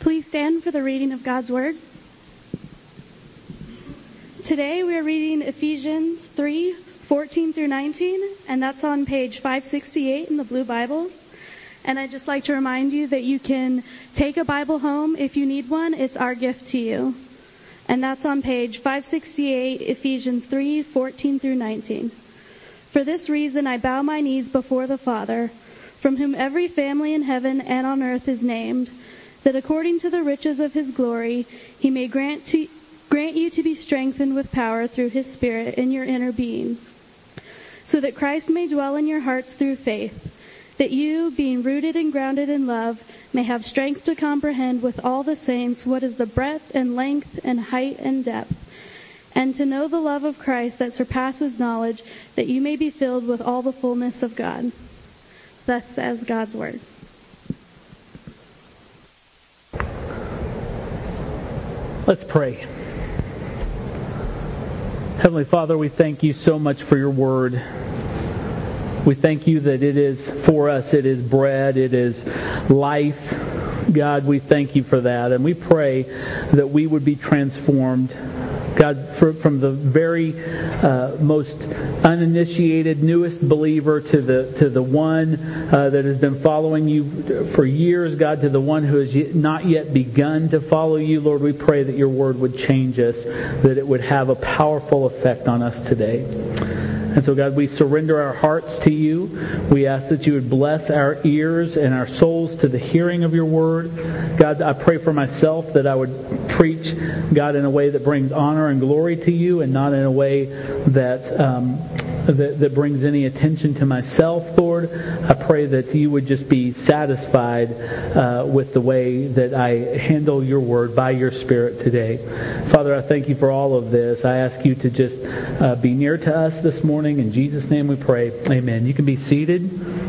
Please stand for the reading of God's Word. Today we are reading Ephesians 3, 14 through 19, and that's on page 568 in the Blue Bibles. And I'd just like to remind you that you can take a Bible home if you need one. It's our gift to you. And that's on page 568, Ephesians 3, 14 through 19. For this reason I bow my knees before the Father, from whom every family in heaven and on earth is named, that according to the riches of his glory, he may grant to, grant you to be strengthened with power through his spirit in your inner being, so that Christ may dwell in your hearts through faith, that you, being rooted and grounded in love, may have strength to comprehend with all the saints what is the breadth and length and height and depth, and to know the love of Christ that surpasses knowledge, that you may be filled with all the fullness of God. Thus says God's word. Let's pray. Heavenly Father, we thank you so much for your word. We thank you that it is for us, it is bread, it is life. God, we thank you for that. And we pray that we would be transformed God, for, from the very uh, most uninitiated, newest believer to the to the one uh, that has been following you for years, God, to the one who has not yet begun to follow you, Lord, we pray that your word would change us, that it would have a powerful effect on us today. And so, God, we surrender our hearts to you. We ask that you would bless our ears and our souls to the hearing of your word. God, I pray for myself that I would preach, God, in a way that brings honor and glory to you and not in a way that um, that, that brings any attention to myself, Lord. I pray that you would just be satisfied uh, with the way that I handle your word by your Spirit today. Father, I thank you for all of this. I ask you to just uh, be near to us this morning. In Jesus' name we pray. Amen. You can be seated.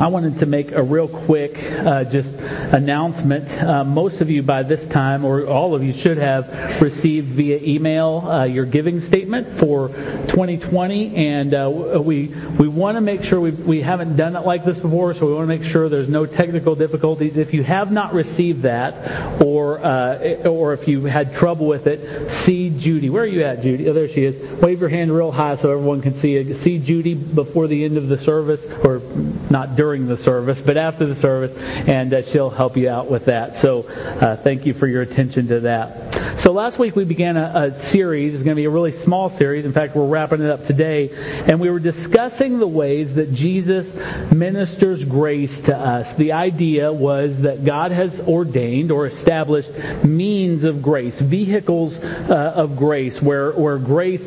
I wanted to make a real quick uh, just announcement. Uh, most of you by this time, or all of you, should have received via email uh, your giving statement for 2020, and uh, we we want to make sure we we haven't done it like this before, so we want to make sure there's no technical difficulties. If you have not received that, or uh, or if you had trouble with it, see Judy. Where are you at, Judy? Oh, there she is. Wave your hand real high so everyone can see. See Judy before the end of the service, or not during during the service, but after the service, and she'll help you out with that. So uh, thank you for your attention to that. So last week we began a, a series. It's going to be a really small series. In fact, we're wrapping it up today, and we were discussing the ways that Jesus ministers grace to us. The idea was that God has ordained or established means of grace, vehicles uh, of grace, where where grace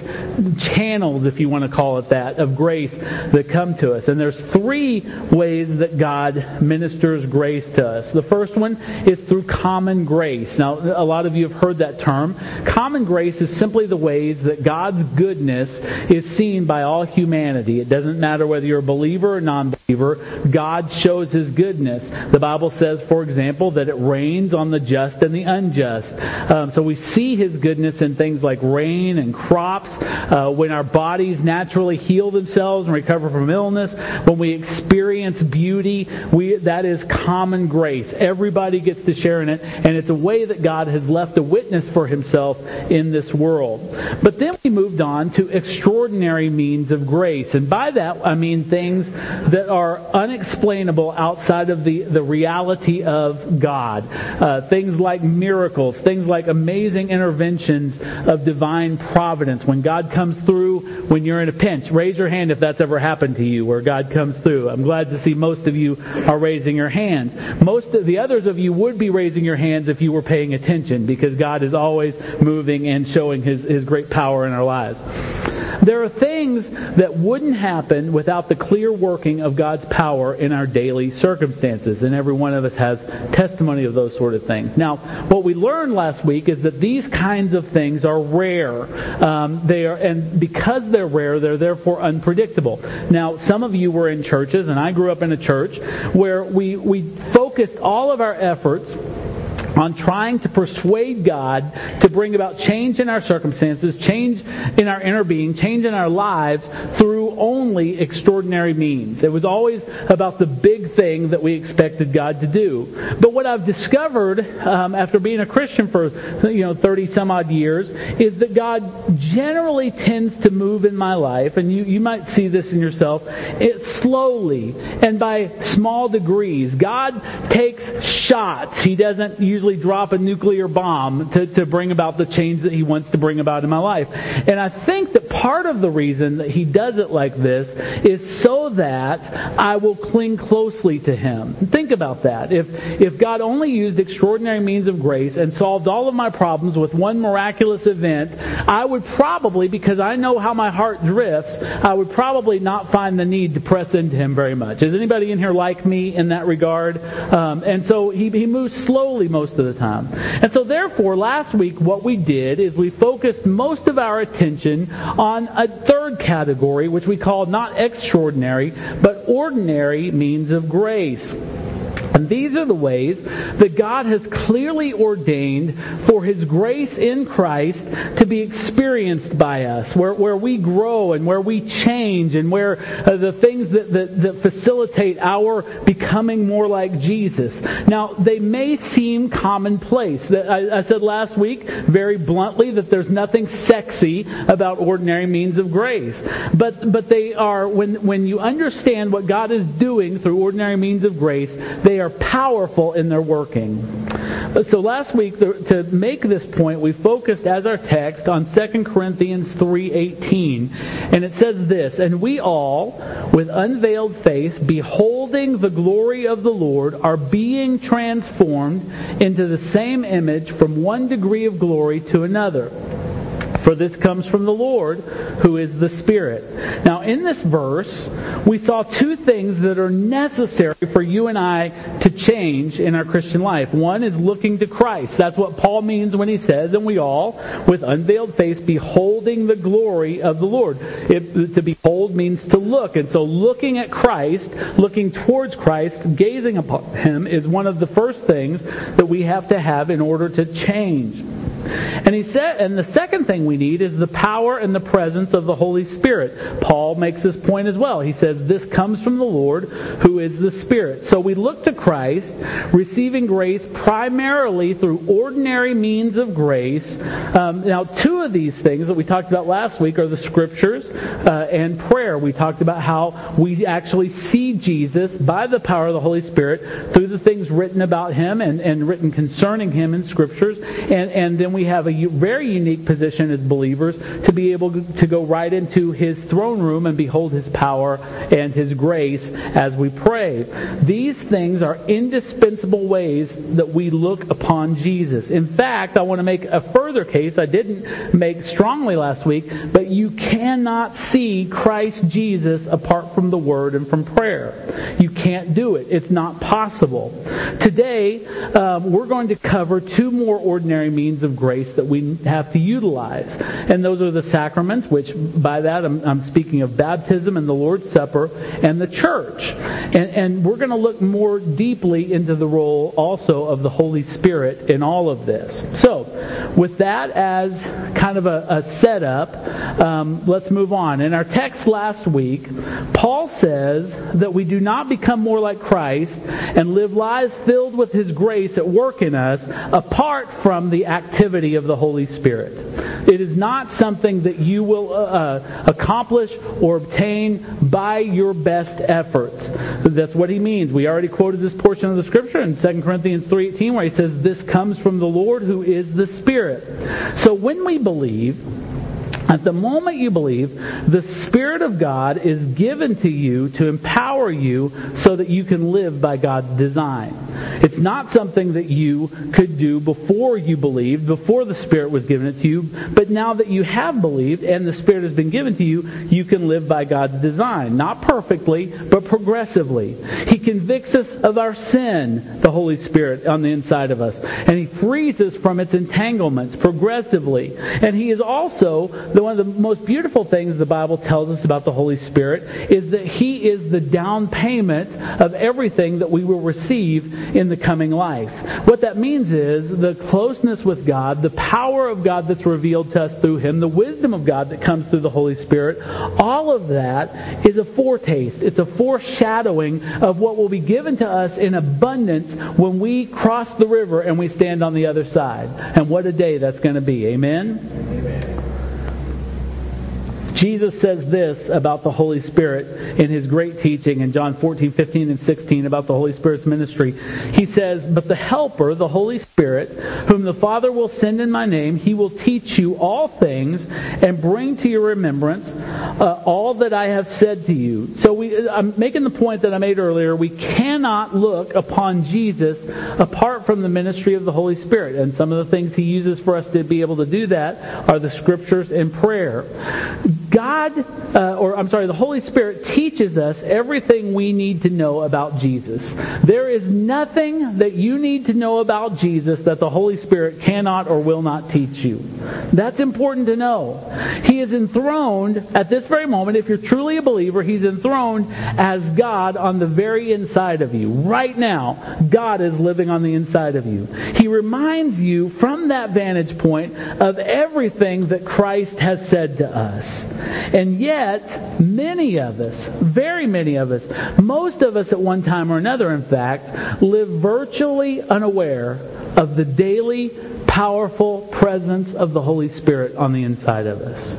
channels, if you want to call it that, of grace that come to us. And there's three ways that God ministers grace to us. The first one is through common grace. Now, a lot of you have heard that term. Common grace is simply the ways that God's goodness is seen by all humanity. It doesn't matter whether you're a believer or non-believer. God shows His goodness. The Bible says, for example, that it rains on the just and the unjust. Um, so we see His goodness in things like rain and crops, uh, when our bodies naturally heal themselves and recover from illness, when we experience beauty. We, that is common grace. Everybody gets to share in it, and it's a way that God has left a witness for himself in this world. But then we moved on to extraordinary means of grace. And by that, I mean things that are unexplainable outside of the, the reality of God. Uh, things like miracles, things like amazing interventions of divine providence. When God comes through, when you're in a pinch, raise your hand if that's ever happened to you, where God comes through. I'm glad to see most of you are raising your hands. Most of the others of you would be raising your hands if you were paying attention because God is always moving and showing his, his great power in our lives. There are things that wouldn't happen without the clear working of God's power in our daily circumstances. And every one of us has testimony of those sort of things. Now, what we learned last week is that these kinds of things are rare. Um, they are, and because they're rare, they're therefore unpredictable. Now, some of you were in churches, and I grew up in a church where we, we focused all of our efforts on trying to persuade God to bring about change in our circumstances, change in our inner being, change in our lives through only extraordinary means. It was always about the big thing that we expected God to do. But what I've discovered um, after being a Christian for you know 30 some odd years is that God generally tends to move in my life, and you, you might see this in yourself, it slowly and by small degrees. God takes shots. He doesn't drop a nuclear bomb to, to bring about the change that He wants to bring about in my life. And I think that part of the reason that He does it like this is so that I will cling closely to Him. Think about that. If, if God only used extraordinary means of grace and solved all of my problems with one miraculous event, I would probably, because I know how my heart drifts, I would probably not find the need to press into Him very much. Is anybody in here like me in that regard? Um, and so he, he moves slowly most of the time. And so therefore, last week what we did is we focused most of our attention on a third category, which we call not extraordinary, but ordinary means of grace. And these are the ways that God has clearly ordained for His grace in Christ to be experienced by us, where, where we grow and where we change and where uh, the things that, that, that facilitate our becoming more like Jesus. Now, they may seem commonplace. I, I said last week, very bluntly, that there's nothing sexy about ordinary means of grace. But, but they are, when, when you understand what God is doing through ordinary means of grace, they are powerful in their working. So last week, to make this point, we focused as our text on 2 Corinthians 3.18. And it says this, And we all, with unveiled face, beholding the glory of the Lord, are being transformed into the same image from one degree of glory to another for this comes from the Lord, who is the Spirit. Now, in this verse, we saw two things that are necessary for you and I to change in our Christian life. One is looking to Christ. That's what Paul means when he says, and we all, with unveiled face, beholding the glory of the Lord. It, to behold means to look. And so looking at Christ, looking towards Christ, gazing upon Him is one of the first things that we have to have in order to change. And he said, and the second thing we need is the power and the presence of the Holy Spirit. Paul makes this point as well. He says, this comes from the Lord who is the Spirit. So we look to Christ, receiving grace primarily through ordinary means of grace. Um, now, two of these things that we talked about last week are the scriptures uh, and prayer. We talked about how we actually see Jesus by the power of the Holy Spirit through the things written about him and, and written concerning him in scriptures. And, and then we have a very unique position as believers to be able to go right into His throne room and behold His power and His grace as we pray. These things are indispensable ways that we look upon Jesus. In fact, I want to make a further case I didn't make strongly last week, but you cannot see Christ Jesus apart from the Word and from prayer. You can't do it. It's not possible. Today, um, we're going to cover two more ordinary means of grace that we have to utilize. And those are the sacraments, which by that I'm, I'm speaking of baptism and the Lord's Supper and the church. And, and we're going to look more deeply into the role also of the Holy Spirit in all of this. So, with that as kind of a, a setup, um, let's move on. In our text last week, Paul says that we do not become more like Christ and live lives filled with His grace at work in us apart from the activity activity of the Holy Spirit. It is not something that you will uh, uh, accomplish or obtain by your best efforts. That's what he means. We already quoted this portion of the scripture in 2 Corinthians 3.18 where he says, this comes from the Lord who is the Spirit. So when we believe, at the moment you believe, the Spirit of God is given to you to empower you so that you can live by God's design. It's not something that you could do before you believed, before the Spirit was given it to you, but now that you have believed and the Spirit has been given to you, you can live by God's design. Not perfectly, but progressively. He convicts us of our sin, the Holy Spirit on the inside of us, and He frees us from its entanglements progressively. And He is also the one of the most beautiful things the Bible tells us about the Holy Spirit is that He is the down payment of everything that we will receive in the coming life. What that means is the closeness with God, the power of God that's revealed to us through Him, the wisdom of God that comes through the Holy Spirit, all of that is a foretaste. It's a foreshadowing of what will be given to us in abundance when we cross the river and we stand on the other side. And what a day that's going to be. Amen? Amen. Jesus says this about the Holy Spirit in his great teaching in John 14, 15, and 16 about the Holy Spirit's ministry. He says, But the Helper, the Holy Spirit, whom the Father will send in my name, he will teach you all things and bring to your remembrance uh, all that I have said to you. So we, I'm making the point that I made earlier. We cannot look upon Jesus apart from the ministry of the Holy Spirit. And some of the things he uses for us to be able to do that are the scriptures and prayer. God, uh, or I'm sorry, the Holy Spirit teaches us everything we need to know about Jesus. There is nothing that you need to know about Jesus that the Holy Spirit cannot or will not teach you. That's important to know. He is enthroned at this very moment, if you're truly a believer, He's enthroned as God on the very inside of you. Right now, God is living on the inside of you. He reminds you from that vantage point of everything that Christ has said to us. And yet, many of us, very many of us, most of us at one time or another, in fact, live virtually unaware of the daily, powerful presence of the Holy Spirit on the inside of us.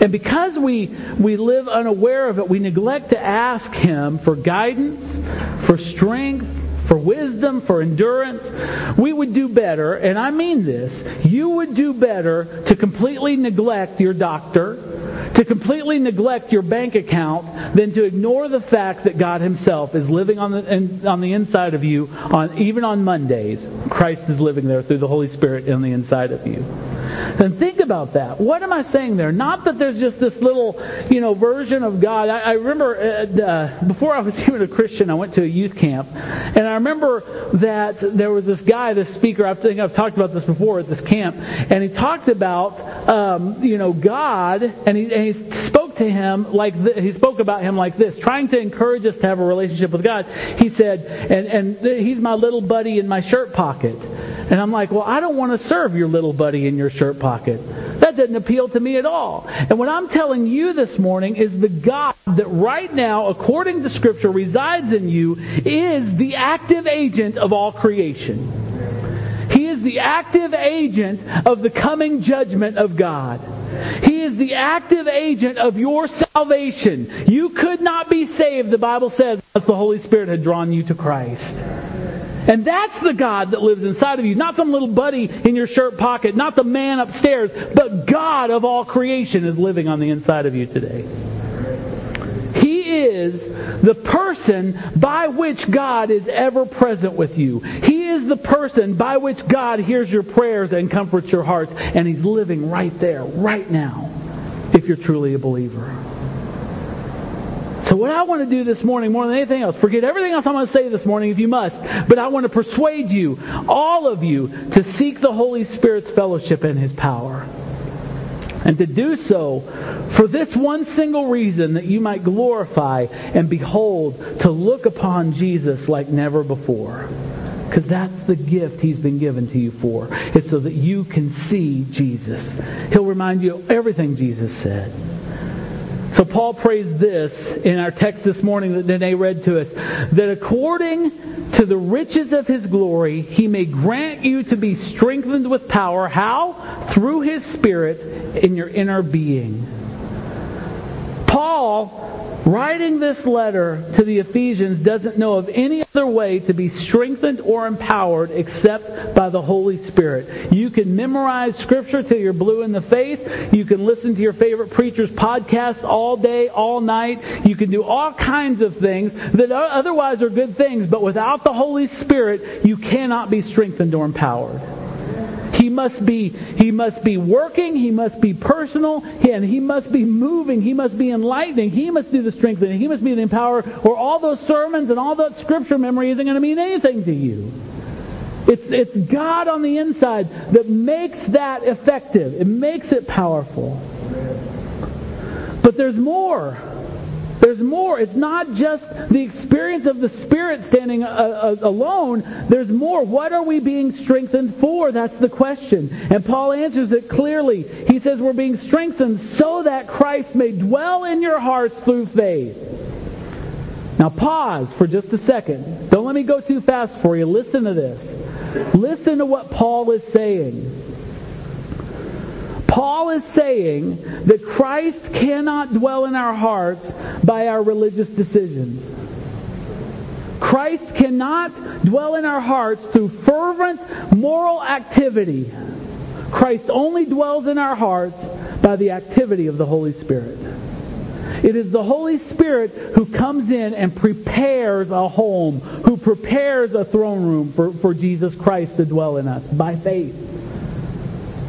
And because we, we live unaware of it, we neglect to ask Him for guidance, for strength, for wisdom, for endurance, we would do better, and I mean this, you would do better to completely neglect your doctor, to completely neglect your bank account than to ignore the fact that God Himself is living on the, in, on the inside of you, on, even on Mondays. Christ is living there through the Holy Spirit in the inside of you. And think about that. What am I saying there? Not that there's just this little, you know, version of God. I, I remember uh, uh, before I was even a Christian, I went to a youth camp, and I remember that there was this guy, this speaker. I think I've talked about this before at this camp, and he talked about, um, you know, God, and he, and he spoke to him like th- he spoke about him like this, trying to encourage us to have a relationship with God. He said, and and he's my little buddy in my shirt pocket. And I'm like, well, I don't want to serve your little buddy in your shirt pocket. That doesn't appeal to me at all. And what I'm telling you this morning is the God that right now, according to scripture, resides in you is the active agent of all creation. The active agent of the coming judgment of God. He is the active agent of your salvation. You could not be saved, the Bible says, unless the Holy Spirit had drawn you to Christ. And that's the God that lives inside of you. Not some little buddy in your shirt pocket, not the man upstairs, but God of all creation is living on the inside of you today. Is the person by which God is ever present with you. He is the person by which God hears your prayers and comforts your hearts, and He's living right there, right now, if you're truly a believer. So what I want to do this morning, more than anything else, forget everything else I'm going to say this morning if you must, but I want to persuade you, all of you, to seek the Holy Spirit's fellowship and His power. And to do so for this one single reason that you might glorify and behold to look upon Jesus like never before. Because that's the gift he's been given to you for. It's so that you can see Jesus. He'll remind you of everything Jesus said. So Paul prays this in our text this morning that Danae read to us, that according to the riches of his glory, he may grant you to be strengthened with power. How? Through his spirit in your inner being. Paul writing this letter to the Ephesians doesn't know of any other way to be strengthened or empowered except by the Holy Spirit. You can memorize scripture till you're blue in the face. You can listen to your favorite preacher's podcast all day, all night. You can do all kinds of things that otherwise are good things, but without the Holy Spirit, you cannot be strengthened or empowered. He must be, he must be working, he must be personal, and he must be moving, he must be enlightening, he must do the strengthening, he must be the empower, or all those sermons and all that scripture memory isn't going to mean anything to you. It's, it's God on the inside that makes that effective. It makes it powerful. But there's more. There's more. It's not just the experience of the Spirit standing uh, uh, alone. There's more. What are we being strengthened for? That's the question. And Paul answers it clearly. He says we're being strengthened so that Christ may dwell in your hearts through faith. Now pause for just a second. Don't let me go too fast for you. Listen to this. Listen to what Paul is saying. Paul is saying that Christ cannot dwell in our hearts by our religious decisions. Christ cannot dwell in our hearts through fervent moral activity. Christ only dwells in our hearts by the activity of the Holy Spirit. It is the Holy Spirit who comes in and prepares a home, who prepares a throne room for, for Jesus Christ to dwell in us by faith.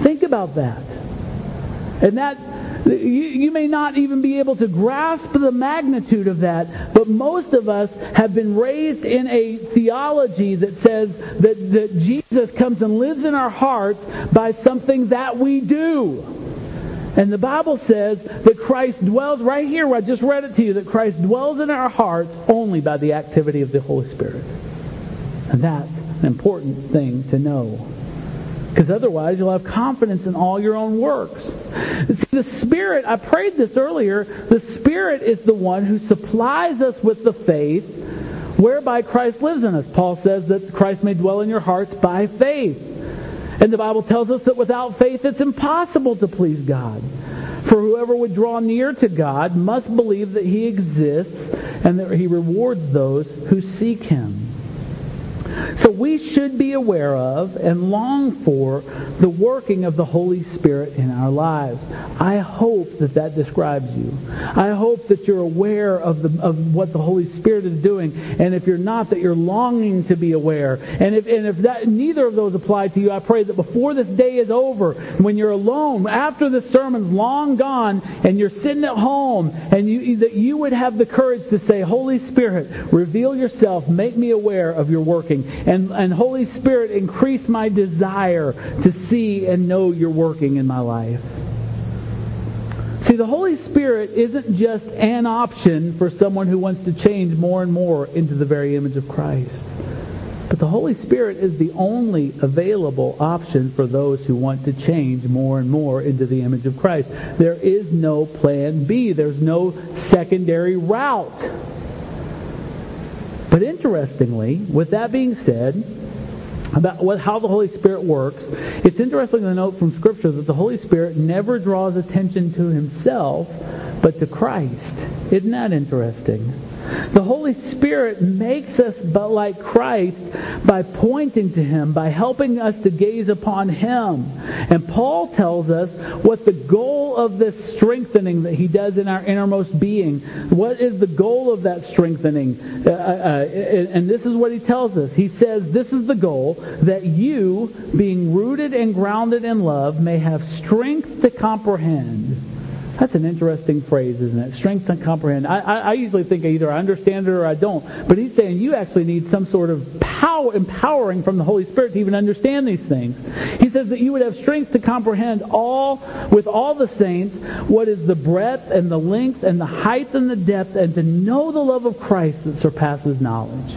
Think about that. And that, you, you may not even be able to grasp the magnitude of that, but most of us have been raised in a theology that says that, that Jesus comes and lives in our hearts by something that we do. And the Bible says that Christ dwells right here, I just read it to you, that Christ dwells in our hearts only by the activity of the Holy Spirit. And that's an important thing to know. Because otherwise you'll have confidence in all your own works. See, the Spirit, I prayed this earlier, the Spirit is the one who supplies us with the faith whereby Christ lives in us. Paul says that Christ may dwell in your hearts by faith. And the Bible tells us that without faith it's impossible to please God. For whoever would draw near to God must believe that He exists and that He rewards those who seek Him. So we should be aware of and long for the working of the Holy Spirit in our lives. I hope that that describes you. I hope that you're aware of the of what the Holy Spirit is doing, and if you're not, that you're longing to be aware. And if and if that neither of those apply to you, I pray that before this day is over, when you're alone, after the sermon's long gone, and you're sitting at home, and you that you would have the courage to say, Holy Spirit, reveal yourself, make me aware of your working. And, and Holy Spirit, increase my desire to see and know you're working in my life. See, the Holy Spirit isn't just an option for someone who wants to change more and more into the very image of Christ. But the Holy Spirit is the only available option for those who want to change more and more into the image of Christ. There is no plan B. There's no secondary route. But interestingly, with that being said, about what, how the Holy Spirit works, it's interesting to note from Scripture that the Holy Spirit never draws attention to himself, but to Christ. Isn't that interesting? The Holy Spirit makes us but like Christ by pointing to Him, by helping us to gaze upon Him. And Paul tells us what the goal of this strengthening that He does in our innermost being. What is the goal of that strengthening? Uh, uh, uh and this is what he tells us. He says, this is the goal, that you, being rooted and grounded in love, may have strength to comprehend that's an interesting phrase, isn't it? Strength to comprehend. I, I, I, usually think either I understand it or I don't. But he's saying you actually need some sort of power, empowering from the Holy Spirit to even understand these things. He says that you would have strength to comprehend all, with all the saints, what is the breadth and the length and the height and the depth and to know the love of Christ that surpasses knowledge.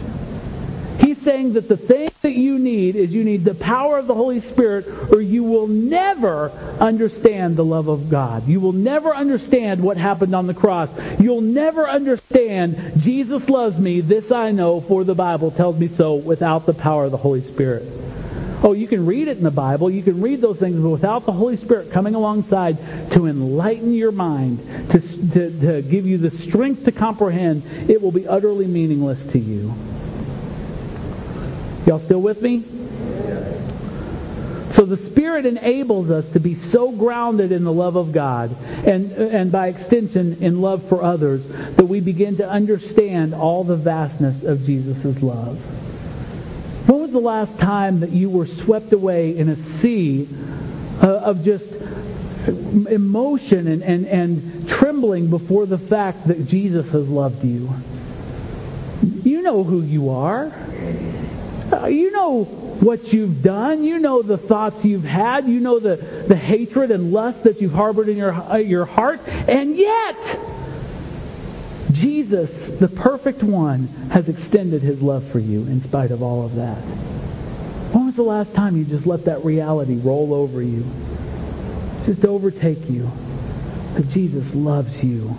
Saying that the thing that you need is you need the power of the Holy Spirit or you will never understand the love of God. You will never understand what happened on the cross. You'll never understand Jesus loves me, this I know, for the Bible tells me so without the power of the Holy Spirit. Oh, you can read it in the Bible. You can read those things, but without the Holy Spirit coming alongside to enlighten your mind, to, to, to give you the strength to comprehend, it will be utterly meaningless to you. Y'all still with me? So the Spirit enables us to be so grounded in the love of God and, and by extension in love for others that we begin to understand all the vastness of Jesus' love. When was the last time that you were swept away in a sea uh, of just emotion and, and, and trembling before the fact that Jesus has loved you? You know who you are. Uh, you know what you've done. You know the thoughts you've had. You know the, the hatred and lust that you've harbored in your, uh, your heart. And yet, Jesus, the perfect one, has extended his love for you in spite of all of that. When was the last time you just let that reality roll over you? Just overtake you. That Jesus loves you.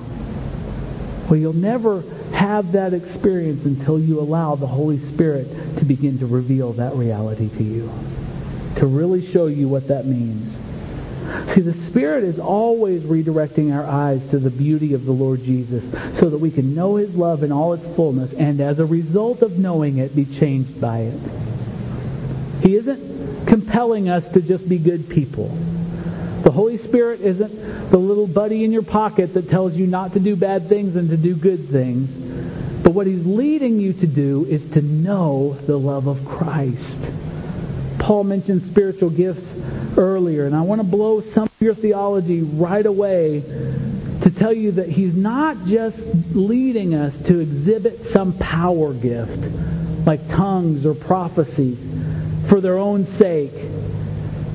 Well, you'll never have that experience until you allow the Holy Spirit to begin to reveal that reality to you. To really show you what that means. See, the Spirit is always redirecting our eyes to the beauty of the Lord Jesus so that we can know His love in all its fullness and as a result of knowing it, be changed by it. He isn't compelling us to just be good people. The Holy Spirit isn't the little buddy in your pocket that tells you not to do bad things and to do good things. But what He's leading you to do is to know the love of Christ. Paul mentioned spiritual gifts earlier, and I want to blow some of your theology right away to tell you that he's not just leading us to exhibit some power gift, like tongues or prophecy, for their own sake.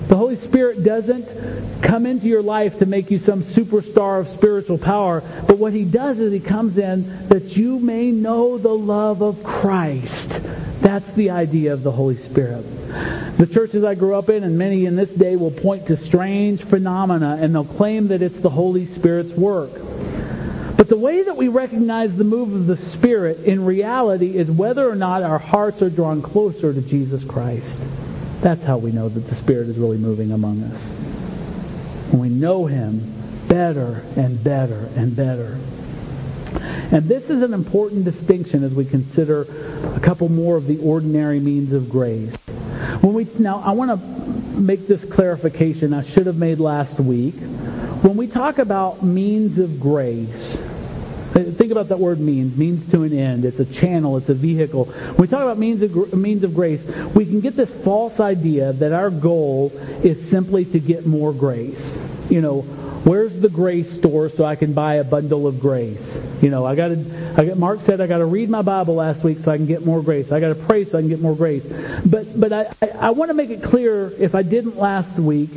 The Holy Spirit doesn't come into your life to make you some superstar of spiritual power, but what He does is He comes in that you may know the love of Christ. That's the idea of the Holy Spirit. The churches I grew up in, and many in this day, will point to strange phenomena and they'll claim that it's the Holy Spirit's work. But the way that we recognize the move of the Spirit in reality is whether or not our hearts are drawn closer to Jesus Christ. That's how we know that the Spirit is really moving among us. When we know Him better and better and better. And this is an important distinction as we consider a couple more of the ordinary means of grace. When we now I want to make this clarification I should have made last week. When we talk about means of grace, Uh, think about that word means. Means to an end. It's a channel. It's a vehicle. When we talk about means of, means of grace, we can get this false idea that our goal is simply to get more grace. You know, where's the grace store so I can buy a bundle of grace? You know, I got to. I got, Mark said I got to read my Bible last week so I can get more grace. I got to pray so I can get more grace. But but I I, I want to make it clear if I didn't last week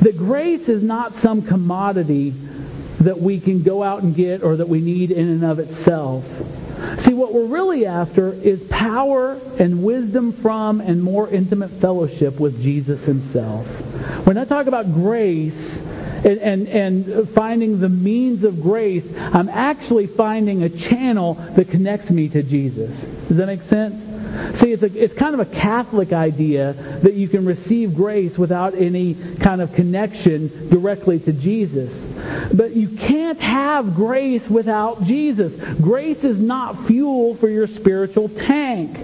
that grace is not some commodity that we can go out and get or that we need in and of itself. See, what we're really after is power and wisdom from and more intimate fellowship with Jesus himself. When I talk about grace and, and, and finding the means of grace, I'm actually finding a channel that connects me to Jesus. Does that make sense? See, it's, a, it's kind of a Catholic idea that you can receive grace without any kind of connection directly to Jesus. But you can't have grace without Jesus. Grace is not fuel for your spiritual tank.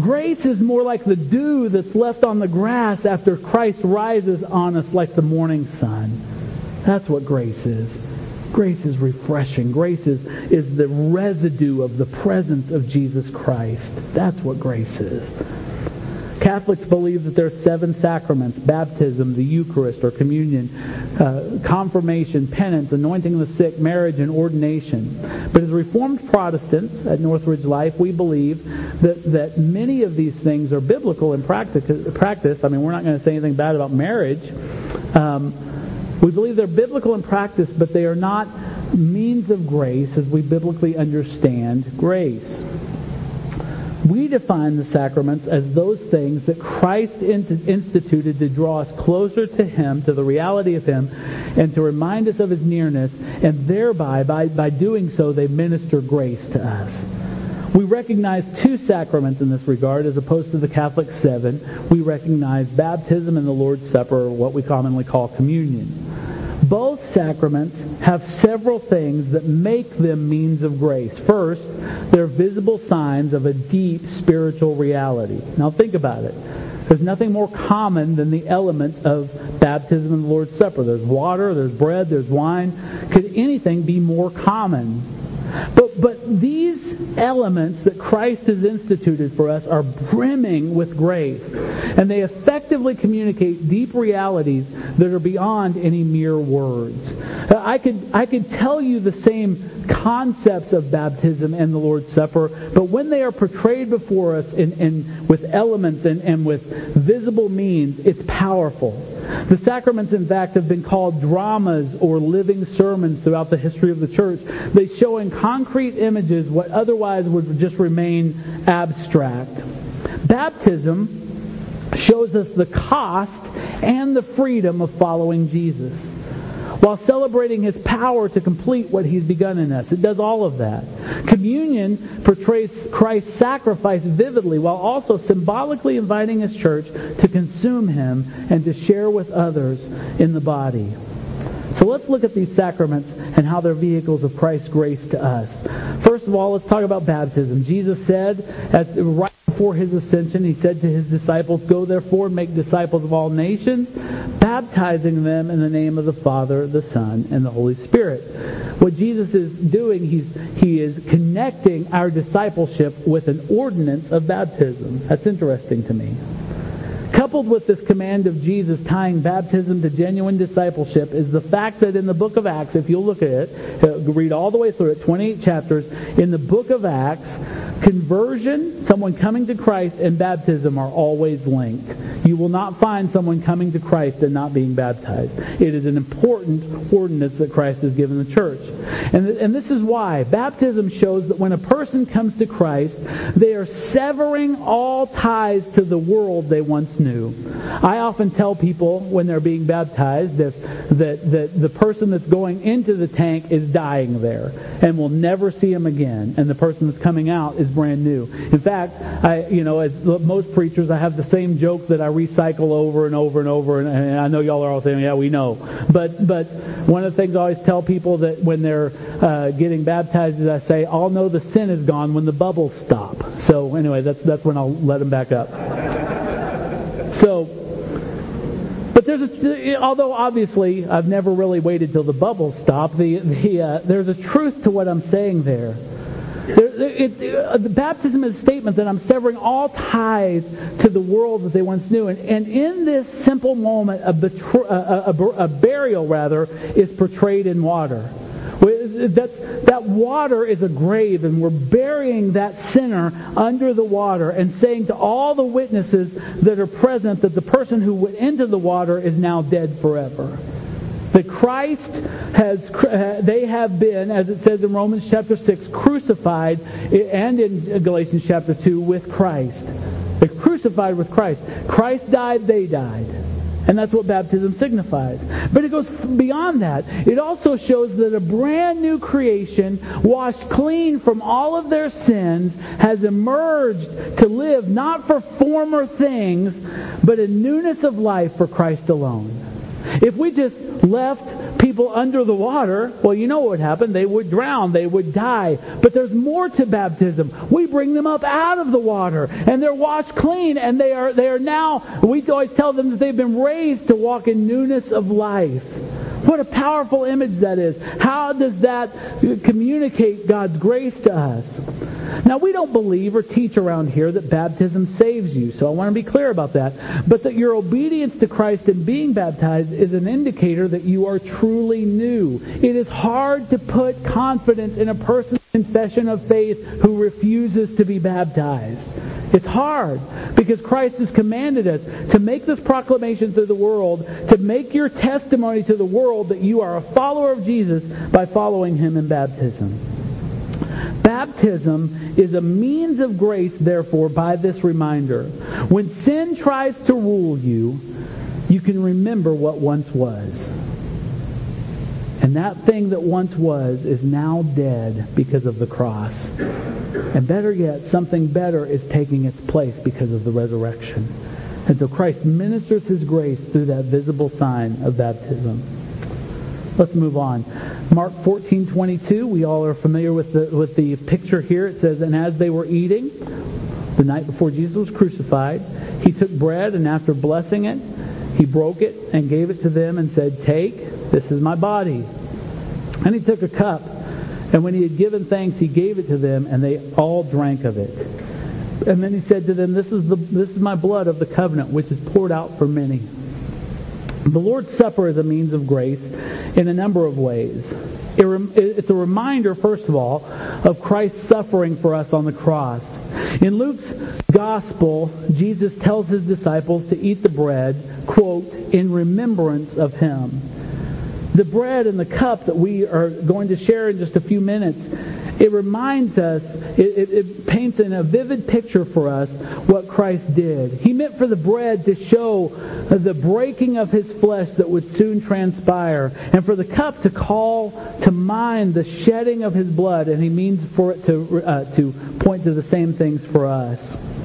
Grace is more like the dew that's left on the grass after Christ rises on us like the morning sun. That's what grace is. Grace is refreshing. Grace is, is the residue of the presence of Jesus Christ. That's what grace is. Catholics believe that there are seven sacraments baptism, the Eucharist or communion, uh, confirmation, penance, anointing of the sick, marriage, and ordination. But as Reformed Protestants at Northridge Life, we believe that, that many of these things are biblical in practice. I mean, we're not going to say anything bad about marriage. Um, we believe they're biblical in practice, but they are not means of grace as we biblically understand grace. We define the sacraments as those things that Christ instituted to draw us closer to Him, to the reality of Him, and to remind us of His nearness, and thereby, by, by doing so, they minister grace to us. We recognize two sacraments in this regard as opposed to the Catholic seven. We recognize baptism and the Lord's Supper, or what we commonly call communion. Both sacraments have several things that make them means of grace. First, they're visible signs of a deep spiritual reality. Now think about it. There's nothing more common than the elements of baptism and the Lord's Supper. There's water, there's bread, there's wine. Could anything be more common but, but these elements that Christ has instituted for us are brimming with grace. And they effectively communicate deep realities that are beyond any mere words. I could, I could tell you the same concepts of baptism and the Lord's Supper, but when they are portrayed before us in, in, with elements and, and with visible means, it's powerful. The sacraments, in fact, have been called dramas or living sermons throughout the history of the church. They show in concrete images what otherwise would just remain abstract. Baptism shows us the cost and the freedom of following Jesus while celebrating his power to complete what he's begun in us. It does all of that. Communion portrays Christ's sacrifice vividly while also symbolically inviting his church to consume him and to share with others in the body. So let's look at these sacraments and how they're vehicles of Christ's grace to us. First of all, let's talk about baptism. Jesus said, as right before his ascension, he said to his disciples, Go therefore make disciples of all nations, baptizing them in the name of the Father, the Son, and the Holy Spirit. What Jesus is doing, he's, he is connecting our discipleship with an ordinance of baptism. That's interesting to me. Coupled with this command of Jesus tying baptism to genuine discipleship is the fact that in the book of Acts, if you'll look at it, uh, read all the way through it, 28 chapters, in the book of Acts, conversion, someone coming to Christ, and baptism are always linked. You will not find someone coming to Christ and not being baptized. It is an important ordinance that Christ has given the church. And, and this is why. Baptism shows that when a person comes to Christ, they are severing all ties to the world they once knew. I often tell people when they're being baptized that, that, that the person that's going into the tank is dying there and will never see him again. And the person that's coming out is brand new. In fact, I, you know, as most preachers, I have the same joke that I recycle over and over and over. And, and I know y'all are all saying, yeah, we know. But, but one of the things I always tell people that when they're uh, getting baptized is I say, I'll know the sin is gone when the bubbles stop. So anyway, that's, that's when I'll let them back up. So, but there's a, although obviously I've never really waited till the bubbles stop, the, the, uh, there's a truth to what I'm saying there. It, it, uh, the baptism is a statement that I'm severing all ties to the world that they once knew. And, and in this simple moment, a, a, a, a burial, rather, is portrayed in water. That water is a grave, and we're burying that sinner under the water and saying to all the witnesses that are present that the person who went into the water is now dead forever. That Christ has, uh, they have been, as it says in Romans chapter 6, crucified, and in Galatians chapter 2, with Christ. They're crucified with Christ. Christ died, they died. And that's what baptism signifies. But it goes beyond that. It also shows that a brand new creation, washed clean from all of their sins, has emerged to live not for former things, but a newness of life for Christ alone. If we just left people under the water, well, you know what would happen. They would drown. They would die. But there's more to baptism. We bring them up out of the water and they're washed clean and they are, they are now, we always tell them that they've been raised to walk in newness of life. What a powerful image that is. How does that communicate God's grace to us? Now, we don't believe or teach around here that baptism saves you, so I want to be clear about that. But that your obedience to Christ in being baptized is an indicator that you are truly new. It is hard to put confidence in a person's confession of faith who refuses to be baptized. It's hard because Christ has commanded us to make this proclamation to the world, to make your testimony to the world that you are a follower of Jesus by following him in baptism. Baptism is a means of grace, therefore, by this reminder. When sin tries to rule you, you can remember what once was. And that thing that once was is now dead because of the cross. And better yet, something better is taking its place because of the resurrection. And so Christ ministers his grace through that visible sign of baptism. Let's move on. Mark 14:22, we all are familiar with the with the picture here. It says, "And as they were eating, the night before Jesus was crucified, he took bread and after blessing it, he broke it and gave it to them and said, "Take, this is my body." And he took a cup, and when he had given thanks, he gave it to them, and they all drank of it. And then he said to them, "This is the this is my blood of the covenant, which is poured out for many." The Lord's Supper is a means of grace in a number of ways. It's a reminder, first of all, of Christ's suffering for us on the cross. In Luke's gospel, Jesus tells his disciples to eat the bread, quote, in remembrance of him. The bread and the cup that we are going to share in just a few minutes, it reminds us, it, it, it, paints in a vivid picture for us what Christ did. He meant for the bread to show the breaking of his flesh that would soon transpire, and for the cup to call to mind the shedding of his blood, and he means for it to, uh, to point to the same things for us.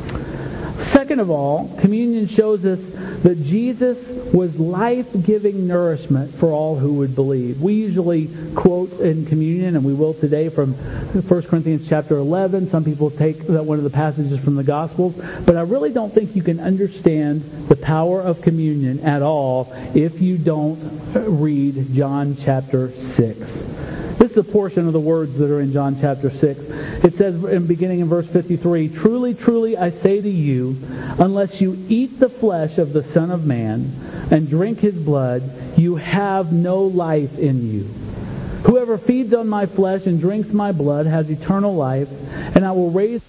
Second of all, communion shows us that Jesus was life-giving nourishment for all who would believe. We usually quote in communion, and we will today from 1 Corinthians chapter 11. Some people take one of the passages from the Gospels, but I really don't think you can understand the power of communion at all if you don't read John chapter 6. This is a portion of the words that are in John chapter 6. It says, in beginning in verse 53, Truly, truly, I say to you, unless you eat the flesh of the Son of Man and drink his blood, you have no life in you. Whoever feeds on my flesh and drinks my blood has eternal life, and I will raise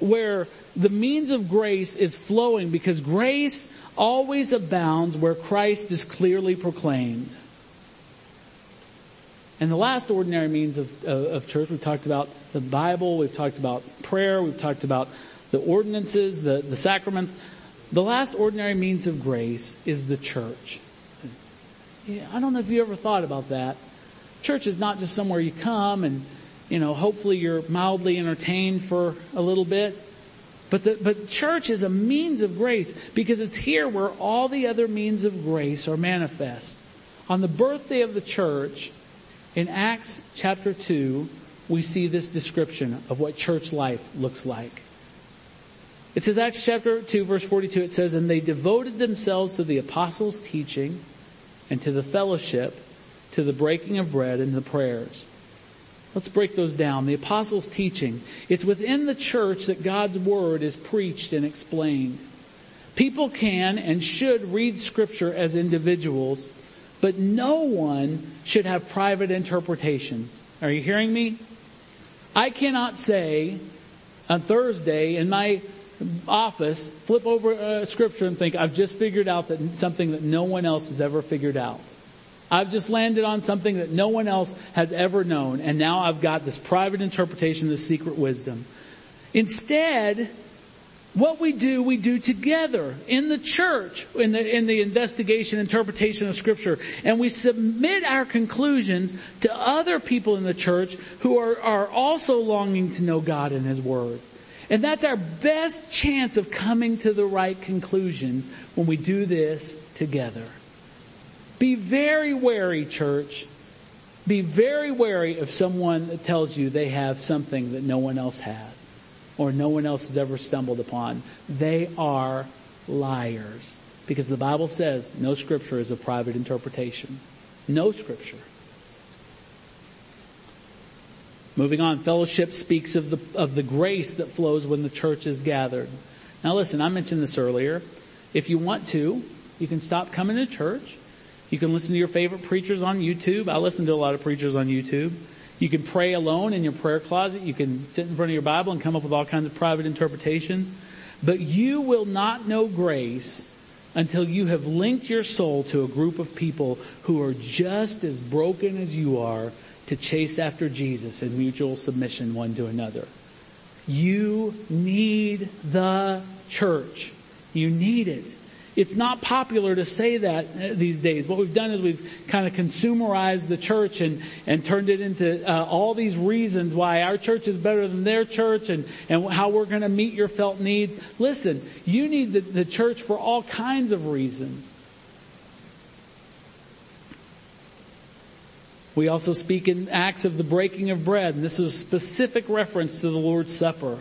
where the means of grace is flowing because grace always abounds where Christ is clearly proclaimed. And the last ordinary means of, of church, we've talked about the Bible, we've talked about prayer, we've talked about the ordinances, the, the sacraments. The last ordinary means of grace is the church. Yeah, I don't know if you ever thought about that. Church is not just somewhere you come and, you know, hopefully you're mildly entertained for a little bit. But the, but church is a means of grace because it's here where all the other means of grace are manifest. On the birthday of the church, in Acts chapter 2, we see this description of what church life looks like. It says, Acts chapter 2, verse 42, it says, And they devoted themselves to the apostles' teaching and to the fellowship, to the breaking of bread and the prayers. Let's break those down. The apostles' teaching. It's within the church that God's word is preached and explained. People can and should read scripture as individuals, but no one should have private interpretations. Are you hearing me? I cannot say on Thursday in my office, flip over a scripture and think, I've just figured out that something that no one else has ever figured out. I've just landed on something that no one else has ever known, and now I've got this private interpretation, this secret wisdom. Instead, what we do, we do together in the church, in the, in the investigation, interpretation of scripture, and we submit our conclusions to other people in the church who are, are also longing to know God and His Word. And that's our best chance of coming to the right conclusions when we do this together. Be very wary, church. Be very wary of someone that tells you they have something that no one else has or no one else has ever stumbled upon. They are liars. Because the Bible says no scripture is a private interpretation. No scripture. Moving on, fellowship speaks of the, of the grace that flows when the church is gathered. Now listen, I mentioned this earlier. If you want to, you can stop coming to church. You can listen to your favorite preachers on YouTube. I listen to a lot of preachers on YouTube. You can pray alone in your prayer closet. You can sit in front of your Bible and come up with all kinds of private interpretations. But you will not know grace until you have linked your soul to a group of people who are just as broken as you are to chase after Jesus in mutual submission one to another. You need the church. You need it. It's not popular to say that uh, these days. What we've done is we've kind of consumerized the church and, and turned it into uh, all these reasons why our church is better than their church and, and how we're going to meet your felt needs. Listen, you need the, the church for all kinds of reasons. We also speak in Acts of the breaking of bread, and this is a specific reference to the Lord's Supper.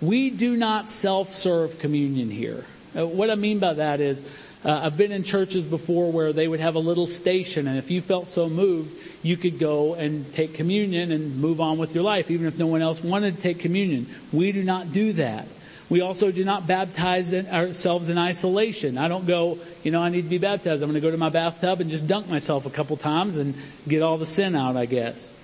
We do not self-serve communion here. Uh, what I mean by that is, uh, I've been in churches before where they would have a little station, and if you felt so moved, you could go and take communion and move on with your life, even if no one else wanted to take communion. We do not do that. We also do not baptize ourselves in isolation. I don't go, you know, I need to be baptized. I'm going to go to my bathtub and just dunk myself a couple times and get all the sin out, I guess.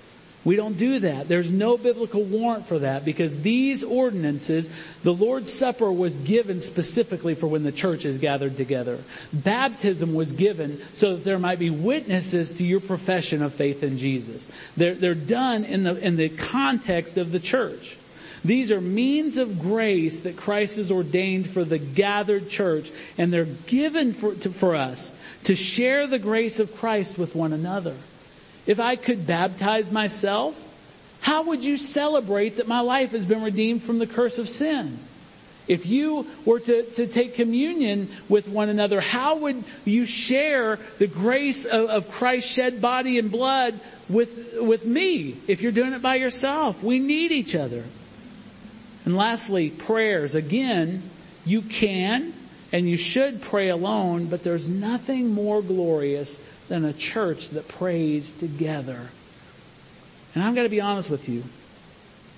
We don't do that. There's no biblical warrant for that because these ordinances, the Lord's Supper was given specifically for when the church is gathered together. Baptism was given so that there might be witnesses to your profession of faith in Jesus. They're, they're done in the, in the context of the church. These are means of grace that Christ has ordained for the gathered church and they're given for, to, for us to share the grace of Christ with one another. If I could baptize myself, how would you celebrate that my life has been redeemed from the curse of sin? If you were to, to take communion with one another, how would you share the grace of, of Christ's shed body and blood with, with me if you're doing it by yourself? We need each other. And lastly, prayers. Again, you can and you should pray alone, but there's nothing more glorious than a church that prays together. And I'm going to be honest with you.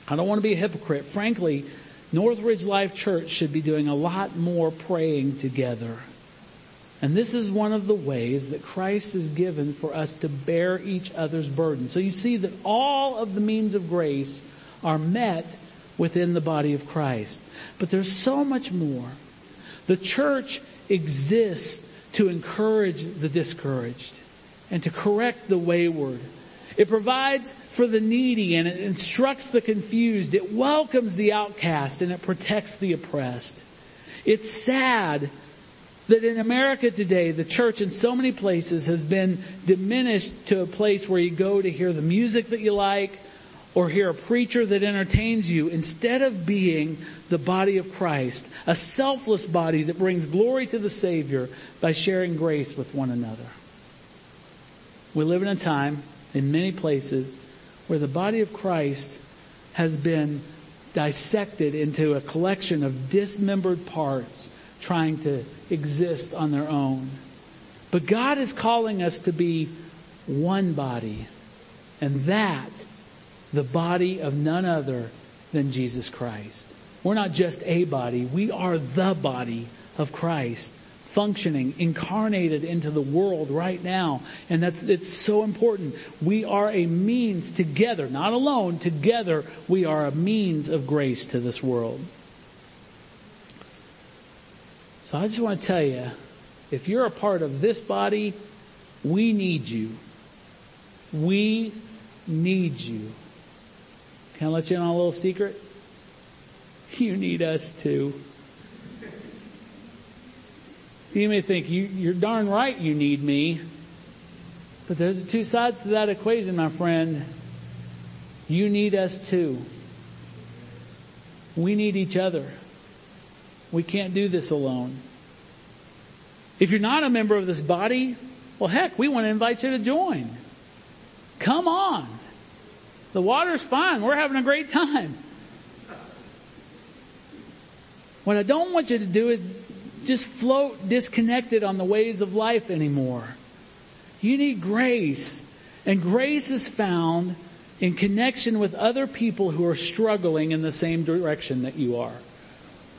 I don't want to be a hypocrite. Frankly, Northridge Life Church should be doing a lot more praying together. And this is one of the ways that Christ is given for us to bear each other's burden. So you see that all of the means of grace are met within the body of Christ. But there's so much more. The church exists to encourage the discouraged and to correct the wayward. It provides for the needy and it instructs the confused. It welcomes the outcast and it protects the oppressed. It's sad that in America today, the church in so many places has been diminished to a place where you go to hear the music that you like, or hear a preacher that entertains you instead of being the body of Christ, a selfless body that brings glory to the Savior by sharing grace with one another. We live in a time in many places where the body of Christ has been dissected into a collection of dismembered parts trying to exist on their own. But God is calling us to be one body. And that the body of none other than Jesus Christ. We're not just a body, we are the body of Christ functioning, incarnated into the world right now. And that's, it's so important. We are a means together, not alone, together we are a means of grace to this world. So I just want to tell you, if you're a part of this body, we need you. We need you. Can I let you in on a little secret? You need us too. You may think you, you're darn right you need me. But there's two sides to that equation, my friend. You need us too. We need each other. We can't do this alone. If you're not a member of this body, well heck, we want to invite you to join. Come on. The water's fine. We're having a great time. What I don't want you to do is just float disconnected on the ways of life anymore. You need grace. And grace is found in connection with other people who are struggling in the same direction that you are.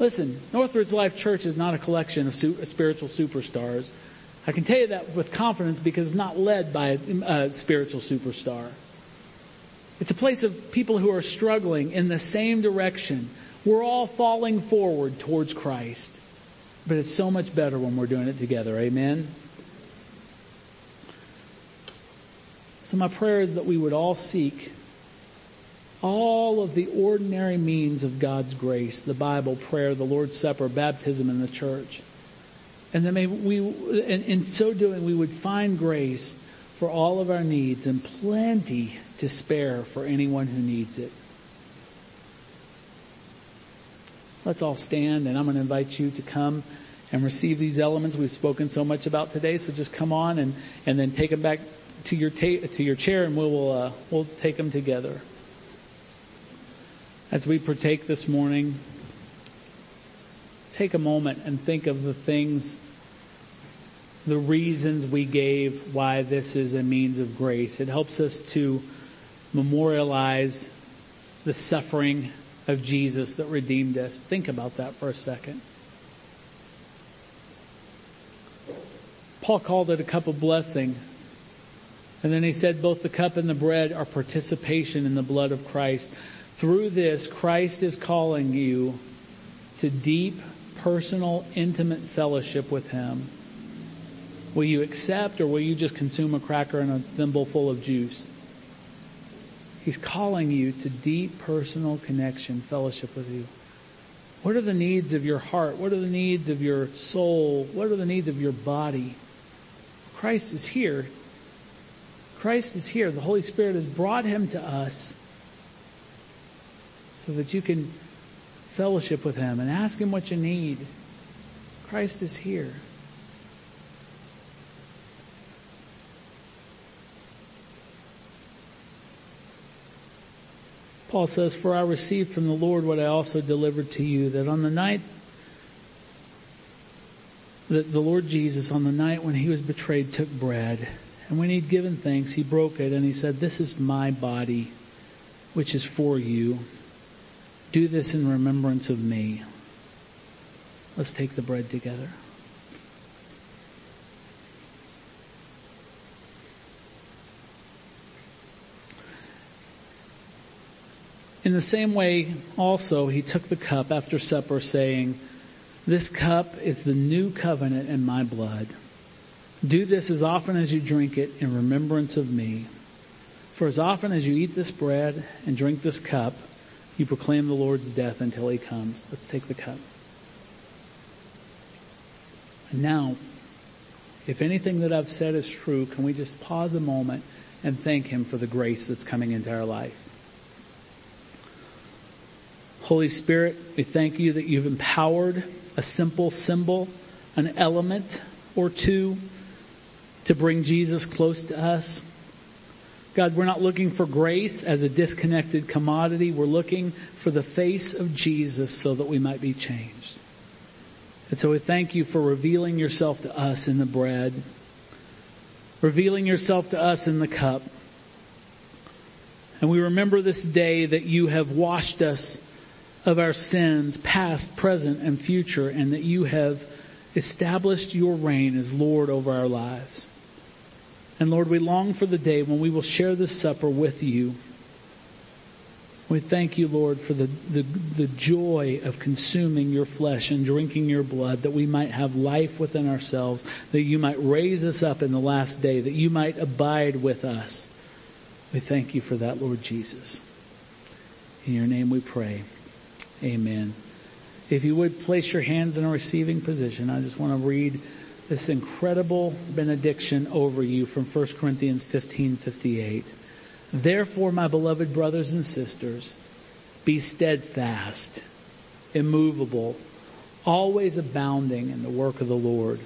Listen, Northridge Life Church is not a collection of spiritual superstars. I can tell you that with confidence because it's not led by a spiritual superstar. It's a place of people who are struggling in the same direction. We're all falling forward towards Christ. But it's so much better when we're doing it together. Amen? So my prayer is that we would all seek all of the ordinary means of God's grace, the Bible, prayer, the Lord's Supper, baptism in the church. And that we, in, in so doing, we would find grace for all of our needs and plenty to spare for anyone who needs it. Let's all stand and I'm going to invite you to come and receive these elements we've spoken so much about today. So just come on and, and then take them back to your ta- to your chair and we'll, uh, we'll take them together. As we partake this morning, take a moment and think of the things the reasons we gave why this is a means of grace. It helps us to memorialize the suffering of Jesus that redeemed us. Think about that for a second. Paul called it a cup of blessing. And then he said both the cup and the bread are participation in the blood of Christ. Through this, Christ is calling you to deep, personal, intimate fellowship with him. Will you accept or will you just consume a cracker and a thimble full of juice? He's calling you to deep personal connection, fellowship with you. What are the needs of your heart? What are the needs of your soul? What are the needs of your body? Christ is here. Christ is here. The Holy Spirit has brought him to us so that you can fellowship with him and ask him what you need. Christ is here. Paul says, For I received from the Lord what I also delivered to you, that on the night that the Lord Jesus, on the night when he was betrayed, took bread. And when he'd given thanks, he broke it and he said, This is my body, which is for you. Do this in remembrance of me. Let's take the bread together. In the same way, also, he took the cup after supper saying, this cup is the new covenant in my blood. Do this as often as you drink it in remembrance of me. For as often as you eat this bread and drink this cup, you proclaim the Lord's death until he comes. Let's take the cup. And now, if anything that I've said is true, can we just pause a moment and thank him for the grace that's coming into our life? Holy Spirit, we thank you that you've empowered a simple symbol, an element or two to bring Jesus close to us. God, we're not looking for grace as a disconnected commodity. We're looking for the face of Jesus so that we might be changed. And so we thank you for revealing yourself to us in the bread, revealing yourself to us in the cup. And we remember this day that you have washed us of our sins, past, present, and future, and that you have established your reign as Lord over our lives. And Lord, we long for the day when we will share this supper with you. We thank you, Lord, for the, the, the joy of consuming your flesh and drinking your blood, that we might have life within ourselves, that you might raise us up in the last day, that you might abide with us. We thank you for that, Lord Jesus. In your name we pray. Amen. If you would place your hands in a receiving position, I just want to read this incredible benediction over you from 1 Corinthians 15:58. Therefore, my beloved brothers and sisters, be steadfast, immovable, always abounding in the work of the Lord,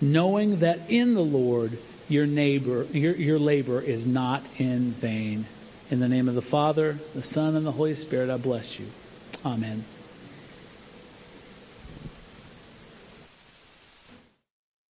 knowing that in the Lord your neighbor, your, your labor is not in vain. In the name of the Father, the Son, and the Holy Spirit, I bless you. Amen.